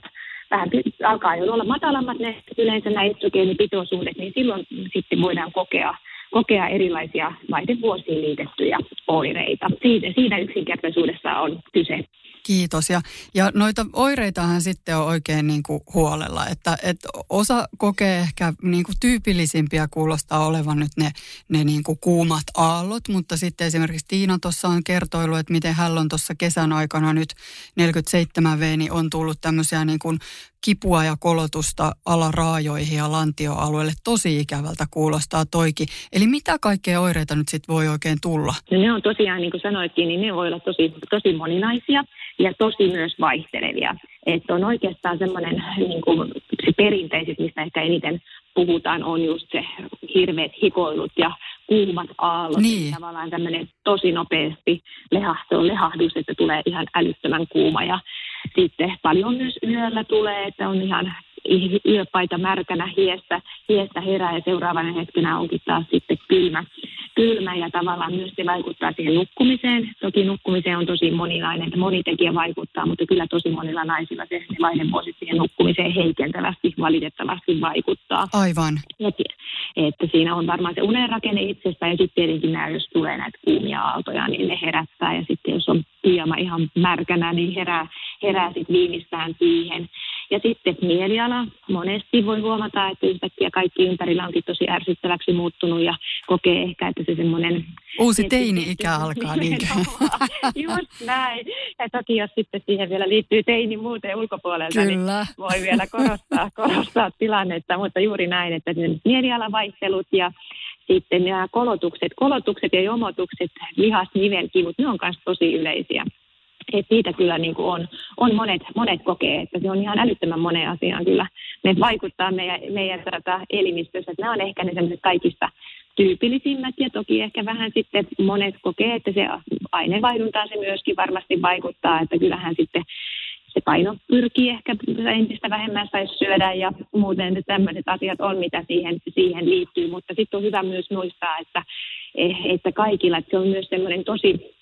vähän alkaa jo olla matalammat ne yleensä nämä estrogeenipitoisuudet, niin silloin sitten voidaan kokea, kokea erilaisia vaihdevuosiin liitettyjä oireita. Siitä, siinä yksinkertaisuudessa on kyse. Kiitos. Ja, ja noita oireitahan sitten on oikein niin kuin huolella, että, että osa kokee ehkä niin kuin tyypillisimpiä kuulostaa olevan nyt ne, ne niin kuin kuumat aallot, mutta sitten esimerkiksi Tiina tuossa on kertoillut, että miten hän on tuossa kesän aikana nyt 47 V, niin on tullut tämmöisiä niin kuin kipua ja kolotusta alaraajoihin ja lantioalueelle. Tosi ikävältä kuulostaa toiki. Eli mitä kaikkea oireita nyt sitten voi oikein tulla? No ne on tosiaan, niin kuin sanoitkin, niin ne voi olla tosi, tosi moninaisia ja tosi myös vaihtelevia. Että on oikeastaan semmoinen niin kuin se perinteiset, mistä ehkä eniten puhutaan, on just se hirveät hikoilut ja kuumat aallot. Niin. Tavallaan tämmöinen tosi nopeasti lehahto, lehahdus, että tulee ihan älyttömän kuuma. Ja sitten paljon myös yöllä tulee, että on ihan yöpaita märkänä hiestä, hiestä herää ja seuraavana hetkenä onkin taas sitten kylmä, kylmä ja tavallaan myös se vaikuttaa siihen nukkumiseen. Toki nukkumiseen on tosi moninainen, että moni tekijä vaikuttaa, mutta kyllä tosi monilla naisilla se vaihdevuosi siihen nukkumiseen heikentävästi valitettavasti vaikuttaa. Aivan. Et, että siinä on varmaan se unenrakenne itsestä ja sitten tietenkin nämä, jos tulee näitä kuumia aaltoja, niin ne herättää ja sitten jos on pyjama ihan märkänä, niin herää, herää sitten viimeistään siihen. Ja sitten mieliala. Monesti voi huomata, että yhtäkkiä kaikki ympärillä onkin tosi ärsyttäväksi muuttunut ja kokee ehkä, että se semmoinen... Uusi teini-ikä alkaa niin. Just näin. Ja toki jos sitten siihen vielä liittyy teini muuten ulkopuolelta, niin Kyllä. niin voi vielä korostaa, korostaa tilannetta. Mutta juuri näin, että mielialavaihtelut ja sitten nämä kolotukset, kolotukset ja jomotukset, lihasnivelkivut, ne on myös tosi yleisiä. Et siitä kyllä niin kuin on, on monet, monet kokee, että se on ihan älyttömän moneen asiaan kyllä. Ne vaikuttaa meidän, meidän tätä elimistössä. Että nämä on ehkä ne kaikista tyypillisimmät ja toki ehkä vähän sitten monet kokee, että se aineenvaihduntaan se myöskin varmasti vaikuttaa, että kyllähän sitten se paino pyrkii ehkä entistä vähemmän saisi syödä ja muuten tämmöiset asiat on, mitä siihen, siihen liittyy. Mutta sitten on hyvä myös muistaa, että, että kaikilla, että se on myös semmoinen tosi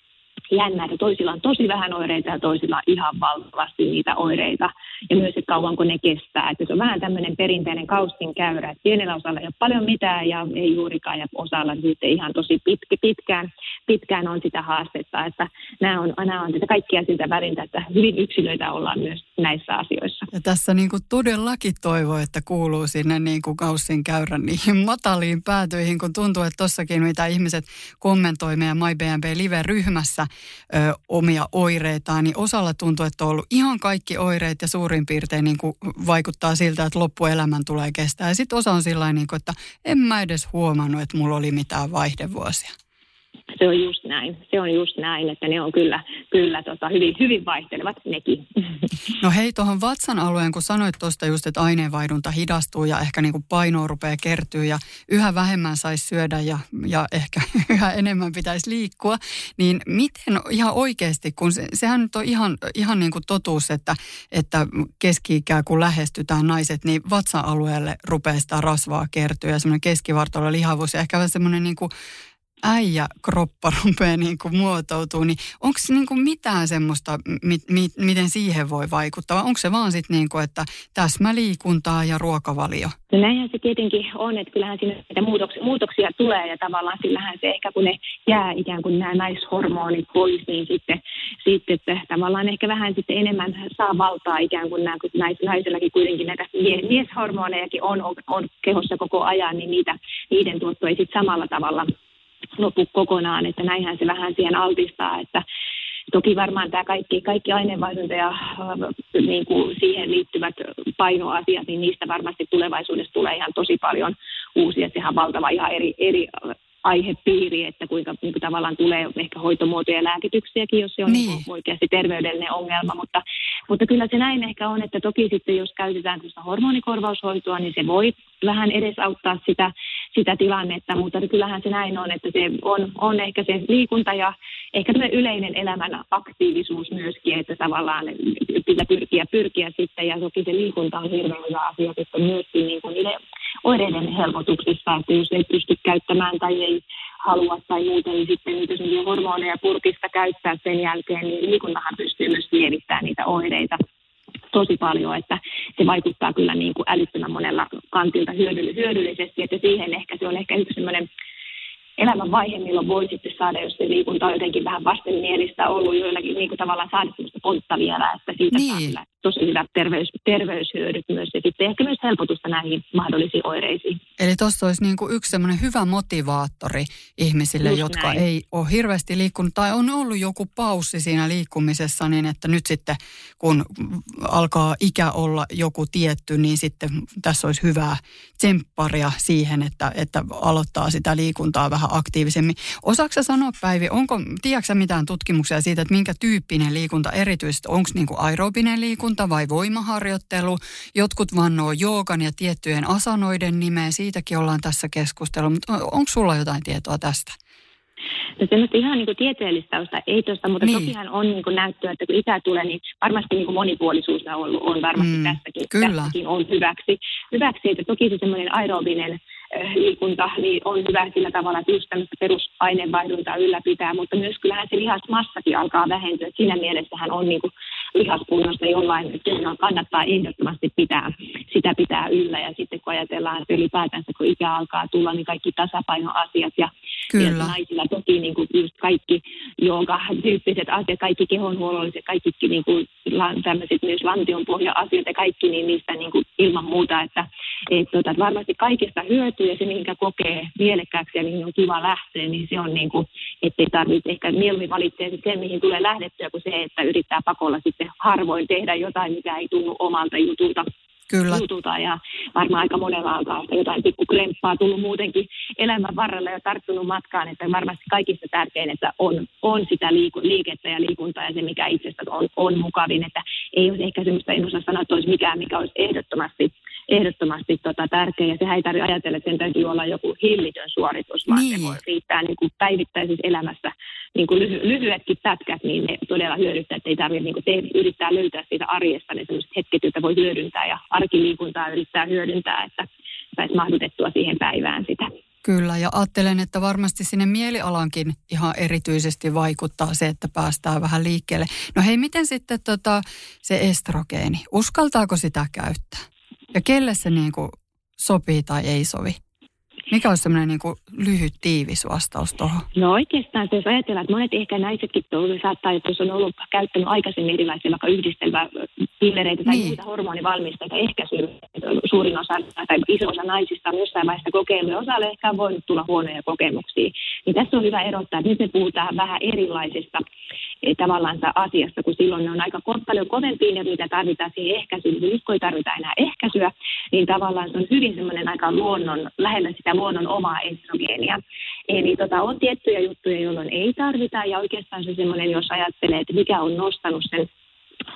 jännä, että toisilla on tosi vähän oireita ja toisilla on ihan valtavasti niitä oireita. Ja myös, että kauanko ne kestää. Että se on vähän tämmöinen perinteinen kaustin käyrä, että pienellä osalla ei ole paljon mitään ja ei juurikaan, ja osalla sitten ihan tosi pitkä, pitkään, pitkään on sitä haastetta. Että nämä on, nämä on kaikkia siltä värintä, että hyvin yksilöitä ollaan myös näissä asioissa. Ja tässä niin kuin todellakin toivoo, että kuuluu sinne niin kuin kaustin käyrän niihin mataliin päätyihin, kun tuntuu, että tossakin mitä ihmiset kommentoi meidän MyBNB Live-ryhmässä, ö, omia oireitaan, niin osalla tuntuu, että on ollut ihan kaikki oireet ja suurin piirtein niin kuin vaikuttaa siltä, että loppuelämän tulee kestää. Ja sitten osa on sillä niin että en mä edes huomannut, että mulla oli mitään vaihdevuosia. Se on just näin. Se on just näin, että ne on kyllä, kyllä tota, hyvin, hyvin vaihtelevat nekin. No hei, tuohon vatsan alueen, kun sanoit tuosta just, että aineenvaihdunta hidastuu ja ehkä niin kuin painoa rupeaa kertyä ja yhä vähemmän saisi syödä ja, ja ehkä yhä enemmän pitäisi liikkua, niin miten ihan oikeasti, kun se, sehän nyt on ihan, ihan niin kuin totuus, että, että keski-ikää kun lähestytään naiset, niin vatsan alueelle rupeaa sitä rasvaa kertyä ja semmoinen keskivartalo lihavuus ja ehkä semmoinen niin kuin äijä kroppa rupeaa niin kuin muotoutuu, niin onko niin kuin mitään semmoista, mi, mi, miten siihen voi vaikuttaa? Onko se vaan sitten niin kuin, että täsmäliikuntaa ja ruokavalio? No näinhän se tietenkin on, että kyllähän siinä niitä muutoksia, muutoksia tulee ja tavallaan sillähän se ehkä kun ne jää ikään kuin nämä naishormonit pois, niin sitten, sitten että tavallaan ehkä vähän sitten enemmän saa valtaa ikään kuin nämä, kun nais, kuitenkin näitä mieshormonejakin on, on, on kehossa koko ajan, niin niitä, niiden tuotto ei sitten samalla tavalla lopu kokonaan, että näinhän se vähän siihen altistaa, että Toki varmaan tämä kaikki, kaikki aineenvaihdunta ja äh, niin kuin siihen liittyvät painoasiat, niin niistä varmasti tulevaisuudessa tulee ihan tosi paljon uusia. Sehän valtava ihan eri, eri aihepiiri, että kuinka niin kuin tavallaan tulee ehkä hoitomuotoja ja lääkityksiäkin, jos se on niin. Niin oikeasti terveydellinen ongelma. Mutta, mutta kyllä se näin ehkä on, että toki sitten jos käytetään tuosta hormonikorvaushoitoa, niin se voi vähän edesauttaa sitä, sitä tilannetta, mutta kyllähän se näin on, että se on, on ehkä se liikunta ja ehkä yleinen elämän aktiivisuus myöskin, että tavallaan pitää pyrkiä, pyrkiä sitten, ja toki se liikunta on hirveän hyvä asia sitten myöskin niin kuin oireiden helpotuksissa, että jos ei pysty käyttämään tai ei halua tai muuten, niin sitten niitä hormoneja purkista käyttää sen jälkeen, niin liikuntahan pystyy myös lievittämään niitä oireita tosi paljon, että se vaikuttaa kyllä niin kuin älyttömän monella kantilta hyödyllisesti, että siihen ehkä se on ehkä yksi sellainen elämän vaihe, milloin voi sitten saada, jos se liikunta on jotenkin vähän vastenmielistä ollut joillakin niin kuin tavallaan saada sellaista pontta vielä, että siitä niin. saa tosi hyvät terveys, terveyshyödyt myös ja sitten ehkä myös helpotusta näihin mahdollisiin oireisiin. Eli tuossa olisi niin kuin yksi semmoinen hyvä motivaattori ihmisille, Just jotka näin. ei ole hirveästi liikkunut tai on ollut joku paussi siinä liikkumisessa, niin että nyt sitten kun alkaa ikä olla joku tietty, niin sitten tässä olisi hyvää tsempparia siihen, että, että aloittaa sitä liikuntaa vähän aktiivisemmin. Osaatko sanoa Päivi, onko, tiedätkö mitään tutkimuksia siitä, että minkä tyyppinen liikunta erityisesti, onko niin kuin aerobinen liikunta vai voimaharjoittelu? Jotkut vannoo joogan ja tiettyjen asanoiden nimeä, siitäkin ollaan tässä keskustellut, mutta onko sulla jotain tietoa tästä? No semmoista ihan niin kuin tieteellistä tausta ei tuosta, mutta niin. tokihan on niin kuin näyttöä, että kun ikä tulee, niin varmasti niin kuin monipuolisuus on, ollut, on varmasti mm, tässäkin, kyllä. tässäkin on hyväksi. Hyväksi, että toki se semmoinen aerobinen Eh, liikunta niin on hyvä sillä tavalla, että just tämmöistä perusaineenvaihduntaa ylläpitää, mutta myös kyllähän se lihasmassakin alkaa vähentyä. Siinä mielessähän on niin kuin lihaskunnosta jollain, että kannattaa ehdottomasti pitää, sitä pitää yllä. Ja sitten kun ajatellaan, että ylipäätänsä kun ikä alkaa tulla, niin kaikki tasapainoasiat ja Kyllä. Ja naisilla toki niin kuin just kaikki tyyppiset asiat, kaikki kehonhuollolliset, kaikki niin kuin, tämmöiset myös lantion pohja-asiat ja kaikki, niin niistä niin kuin ilman muuta, että et, tota, varmasti kaikista hyötyy ja se, minkä kokee mielekkääksi ja mihin on kiva lähteä, niin se on niin kuin, ettei tarvitse ehkä mieluummin valitsee sen, mihin tulee lähdettyä, kuin se, että yrittää pakolla sitten harvoin tehdä jotain, mikä ei tunnu omalta jutulta. Kyllä. Jututa ja varmaan aika monella on kanssa jotain pikkukremppaa tullut muutenkin elämän varrella ja tarttunut matkaan, että varmasti kaikista tärkein, että on, on sitä liiku, liikettä ja liikuntaa ja se, mikä itsestä on, on mukavin, että ei olisi ehkä semmoista, en osaa sanoa, että olisi mikään, mikä olisi ehdottomasti ehdottomasti tota, tärkeä. Ja sehän ei tarvitse ajatella, että sen täytyy olla joku hillitön suoritus, vaan niin. se voi riittää niin kuin päivittäisessä elämässä niin kuin lyhy- lyhyetkin pätkät, niin ne todella hyödyttää, että ei tarvitse niin kuin te- yrittää löytää siitä arjesta ne sellaiset hetket, joita voi hyödyntää ja arkiliikuntaa yrittää hyödyntää, että saisi mahdutettua siihen päivään sitä. Kyllä, ja ajattelen, että varmasti sinne mielialankin ihan erityisesti vaikuttaa se, että päästään vähän liikkeelle. No hei, miten sitten tota, se estrogeeni, uskaltaako sitä käyttää? Ja kelle se niin kuin sopii tai ei sovi? Mikä olisi semmoinen niin kuin lyhyt, tiivis vastaus tuohon? No oikeastaan, jos ajatellaan, että monet ehkä naisetkin saattaa, että jos on ollut käyttänyt aikaisemmin erilaisia vaikka yhdistelmää pillereitä tai niin. muita hormonivalmisteita ehkäisyä, suurin osa tai iso osa naisista on jossain vaiheessa kokeillut ja osalle ehkä on voinut tulla huonoja kokemuksia. Niin tässä on hyvä erottaa, että nyt me puhutaan vähän erilaisista tavallaan asiasta, kun silloin ne on aika paljon kovempiin ja mitä tarvitaan siihen ehkäisyyn. Nyt kun ei tarvita enää ehkäisyä, niin tavallaan se on hyvin semmoinen aika luonnon, lähellä sitä luonnon omaa estrogeenia. Eli tota, on tiettyjä juttuja, jolloin ei tarvita ja oikeastaan se semmoinen, jos ajattelee, että mikä on nostanut sen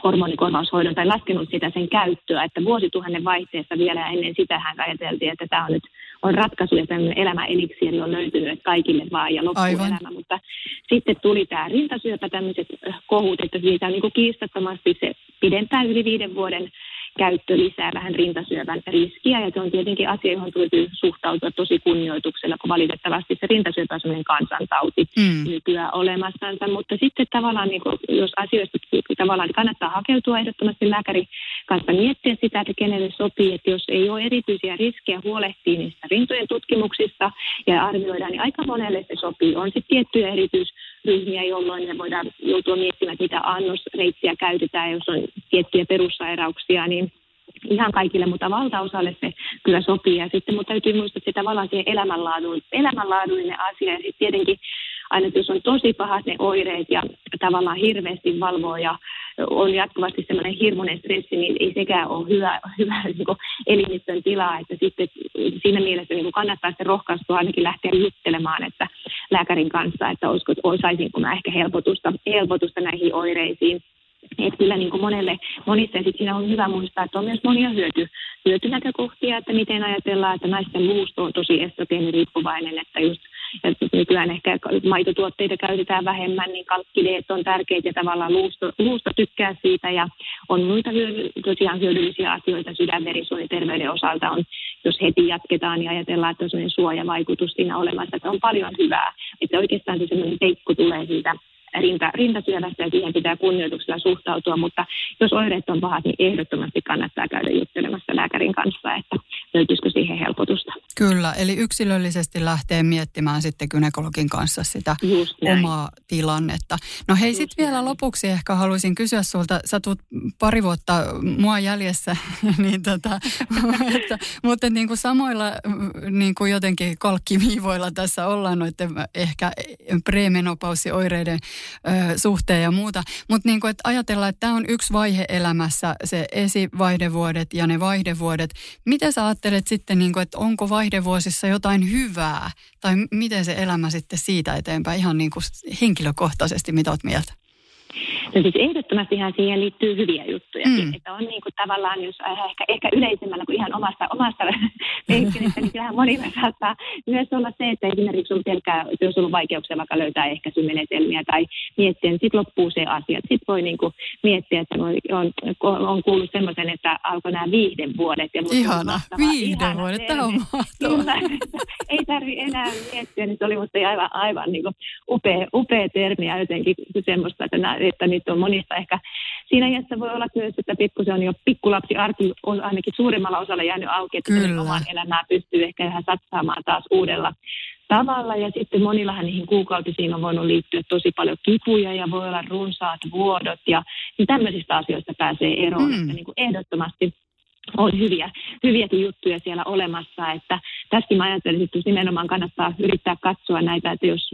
hormonikorvaushoidon tai laskenut sitä sen käyttöä, että vuosituhannen vaihteessa vielä ennen sitä hän ajateltiin, että tämä on nyt on ratkaisu ja tämmöinen elämäeliksiiri on löytynyt kaikille vaan ja loppuelämä, mutta sitten tuli tämä rintasyöpä, tämmöiset kohut, että siitä on niin kiistattomasti se pidentää yli viiden vuoden käyttö lisää vähän rintasyövän riskiä ja se on tietenkin asia, johon täytyy suhtautua tosi kunnioituksella, kun valitettavasti se rintasyöpä on sellainen kansantauti mm. nykyään olemassansa, mutta sitten tavallaan niin kuin, jos asioista tavallaan kannattaa hakeutua ehdottomasti lääkäri kanssa miettiä sitä, että kenelle sopii, että jos ei ole erityisiä riskejä huolehtii niistä rintojen tutkimuksista ja arvioidaan, niin aika monelle se sopii. On sitten tiettyjä erityisryhmiä, jolloin me voidaan joutua miettimään, mitä annosreitsiä käytetään, jos on tiettyjä perussairauksia, niin ihan kaikille, mutta valtaosalle se kyllä sopii. Ja sitten mutta täytyy muistaa, että tavallaan siihen elämänlaadun, elämänlaadullinen asia. Ja sitten tietenkin aina, jos on tosi pahat ne oireet ja tavallaan hirveästi valvoo ja on jatkuvasti semmoinen hirmuinen stressi, niin ei sekään ole hyvä, hyvä niin elimistön tilaa. Että sitten siinä mielessä niin kannattaa sitten rohkaistua ainakin lähteä juttelemaan että lääkärin kanssa, että olisiko, saisinko mä ehkä helpotusta, helpotusta näihin oireisiin. Että kyllä niin kuin monelle, monissa sit siinä on hyvä muistaa, että on myös monia hyöty, hyötynäkökohtia, että miten ajatellaan, että naisten luusto on tosi riippuvainen, että just että nykyään ehkä maitotuotteita käytetään vähemmän, niin kalkkideet on tärkeitä ja tavallaan luusto, luusto tykkää siitä ja on muita hyödy, tosiaan hyödyllisiä asioita sydänverisuoniterveyden osalta on, jos heti jatketaan ja ajatellaan, että on sellainen suojavaikutus siinä olemassa, että on paljon hyvää. Että oikeastaan se sellainen teikku tulee siitä rinta, rintasyövästä ja siihen pitää kunnioituksella suhtautua, mutta jos oireet on pahat, niin ehdottomasti kannattaa käydä juttelemassa lääkärin kanssa, että löytyisikö siihen helpotusta. Kyllä, eli yksilöllisesti lähtee miettimään sitten gynekologin kanssa sitä omaa tilannetta. No hei, sitten vielä lopuksi ehkä haluaisin kysyä sulta, sä tulet pari vuotta mua jäljessä, niin tota, että, mutta niin kuin samoilla niin kuin jotenkin kalkkiviivoilla tässä ollaan noiden ehkä premenopausioireiden ö, suhteen ja muuta. Mutta niin että ajatellaan, että tämä on yksi vaihe elämässä, se esivaihdevuodet ja ne vaihdevuodet. Mitä sä ajattelet sitten, niin että onko vaihdevuosissa jotain hyvää? Tai miten se elämä sitten siitä eteenpäin ihan niin kuin henkilökohtaisesti, mitä oot mieltä? No siis ehdottomastihan siihen liittyy hyviä juttuja. Mm. Että on niin kuin tavallaan, jos ehkä, ehkä yleisemmällä kuin ihan omasta, omasta penkkelistä, niin kyllähän monilla saattaa myös olla se, että esimerkiksi on pelkää, jos on vaikeuksia vaikka löytää ehkäisymenetelmiä tai miettiä, niin sitten loppuu se asia. Sitten voi niin kuin miettiä, että on, on, on kuullut semmoisen, että alkoi nämä viihdevuodet. Ja ihana, viihdevuodet, tämä on mahtavaa. ei tarvi enää miettiä, niin se oli musta aivan, aivan niin kuin upea, upea termi ja jotenkin semmoista, että, että nyt on monista ehkä siinä iässä voi olla myös, että pikkusen on jo pikkulapsi arki on ainakin suurimmalla osalla jäänyt auki, että omaan elämää pystyy ehkä vähän satsaamaan taas uudella, tavalla. Ja sitten monillahan niihin kuukautisiin on voinut liittyä tosi paljon kipuja ja voi olla runsaat vuodot. Ja niin tämmöisistä asioista pääsee eroon. Mm. Että niin kuin ehdottomasti on hyviä, hyviäkin juttuja siellä olemassa, että tässäkin mä ajattelisin, että nimenomaan kannattaa yrittää katsoa näitä, että jos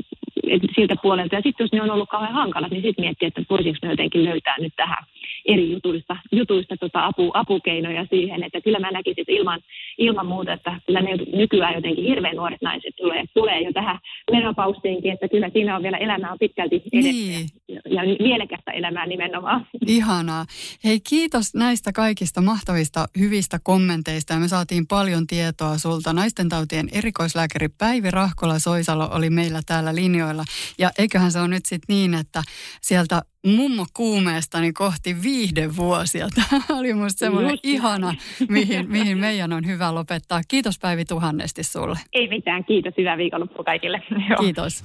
että siltä puolelta, ja sitten jos ne on ollut kauhean hankalat, niin sitten miettiä, että voisiko ne jotenkin löytää nyt tähän eri jutuista, jutuista tota apu, apukeinoja siihen, että kyllä mä näkisin, että ilman, ilman muuta, että kyllä ne nykyään jotenkin hirveän nuoret naiset tulee, tulee jo tähän menopaustiinkin, että kyllä siinä on vielä elämää pitkälti edessä niin. ja, ja mielekästä elämää nimenomaan. Ihanaa. Hei kiitos näistä kaikista mahtavista hyvistä kommenteista ja me saatiin paljon tietoa sulta. Naistentautien erikoislääkäri Päivi Rahkola Soisalo oli meillä täällä linjoilla ja eiköhän se on nyt sitten niin, että sieltä mummo kuumeestani kohti viihdevuosia. Tämä oli musta semmoinen ihana, mihin, mihin meidän on hyvä lopettaa. Kiitos Päivi tuhannesti sulle. Ei mitään, kiitos. Hyvää viikonloppua kaikille. Kiitos.